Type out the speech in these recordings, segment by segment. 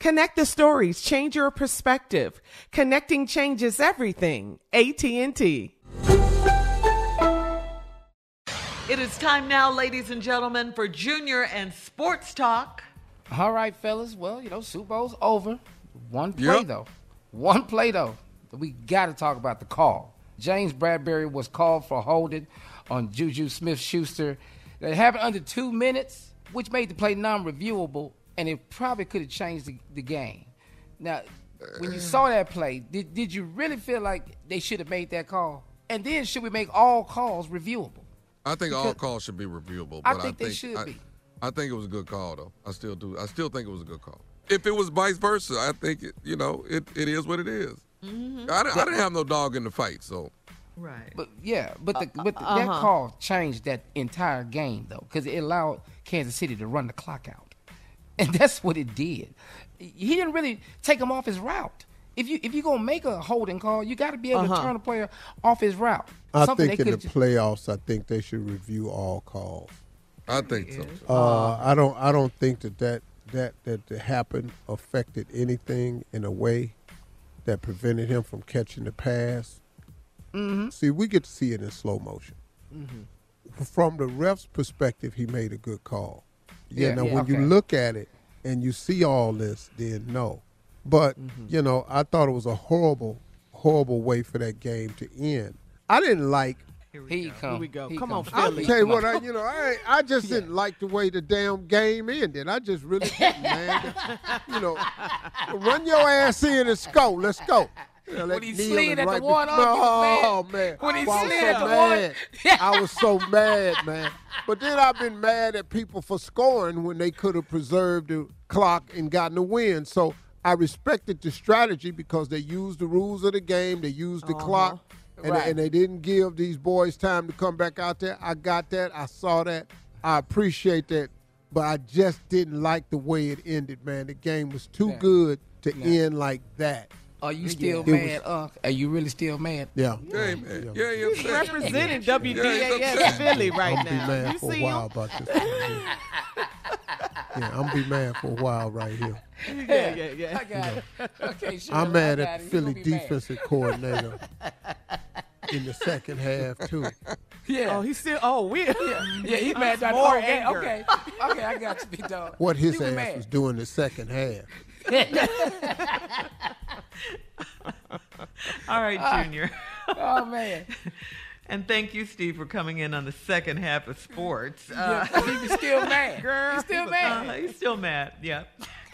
Connect the stories, change your perspective. Connecting changes everything. AT&T. It is time now, ladies and gentlemen, for Junior and Sports Talk. All right, fellas. Well, you know, Super Bowl's over. One play Yep. though. One play though. We got to talk about the call. James Bradberry was called for holding on Juju Smith-Schuster. That happened under two minutes, which made the play non-reviewable, and it probably could have changed the, the game. Now, when you saw that play, did, did you really feel like they should have made that call? And then should we make all calls reviewable? I think all calls should be reviewable. I But think they should I, be. I think it was a good call, though. I still do. I still think it was a good call. If it was vice versa, I think it, you know it, it is what it is. Mm-hmm. I, didn't, I didn't have no dog in the fight, so Right. But yeah, but the, but the, uh-huh. that call changed that entire game though, because it allowed Kansas City to run the clock out, and that's what it did. He didn't really take him off his route. If you if you gonna make a holding call, you got to be able to turn a player off his route. I Something think they in the just- playoffs, I think they should review all calls. I think so. Uh, I don't. I don't think that that that that, that happened affected anything in a way that prevented him from catching the pass. Mm-hmm. See, we get to see it in slow motion. From the ref's perspective, he made a good call. Yeah. Yeah, now, yeah, when you look at it and you see all this, then no. But Mm-hmm. you know, I thought it was a horrible, horrible way for that game to end. I didn't like Here he come. Here we go. He Come on, come. I'll Philly. tell you what, I, you know, I, I just didn't like the way the damn game ended. I just really didn't, man. you know, run your ass in and score. Let's go. When he slid at the right one, be- oh, no, man. When he Well, slid so at the one. mad. I was so mad, man. But then I've been mad at people for scoring when they could have preserved the clock and gotten a win. So I respected the strategy because they used the rules of the game. They used the uh-huh. clock. And, Right. and they didn't give these boys time to come back out there. I got that. I saw that. I appreciate that. But I just didn't like the way it ended, man. The game was too Yeah. good to end like that. Are you still It was- mad, Unc? Are you really still mad? Yeah. yeah, man. Yeah, yeah. He's representing Yeah, WDAS he's Philly right I'm gonna be now. mad You for a see while him? about this. one yeah, I'm gonna be mad for a while right here. Yeah, yeah, yeah. I got it. Okay, sure. I'm mad at the Philly gonna mad. defensive coordinator in the second half too. Yeah. Oh, he's still. Oh, we. yeah, yeah, he's mad about the more whole game. anger. Okay, okay, I got you, big dog. What his He ass mad. was doing the second half. All right, Junior. Oh man. And thank you, Steve, for coming in on the second half of sports. Uh, he's still mad. Girl, he's still mad. Uh, he's still mad. Yeah.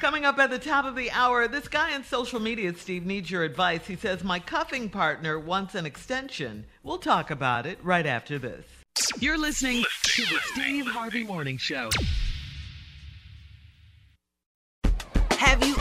Coming up at the top of the hour, this guy on social media, Steve, needs your advice. He says, My cuffing partner wants an extension. We'll talk about it right after this. You're listening to the Steve Harvey Morning Show. Have you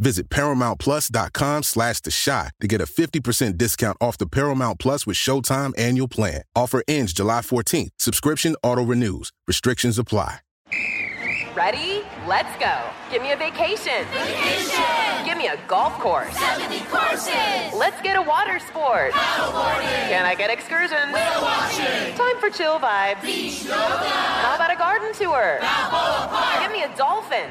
Visit ParamountPlus.com slash The Chi to get a 50% discount off the Paramount Plus with Showtime annual plan. Offer ends July 14th. Subscription auto-renews. Restrictions apply. Ready? Let's go. Give me a vacation. Vacation. Give me a golf course. 70 courses. Let's get a water sport. Paddleboarding. Can I get excursions? Whale watching. Time for chill vibes. Beach yoga. How about a garden tour? Balboa Park. Give me a dolphin.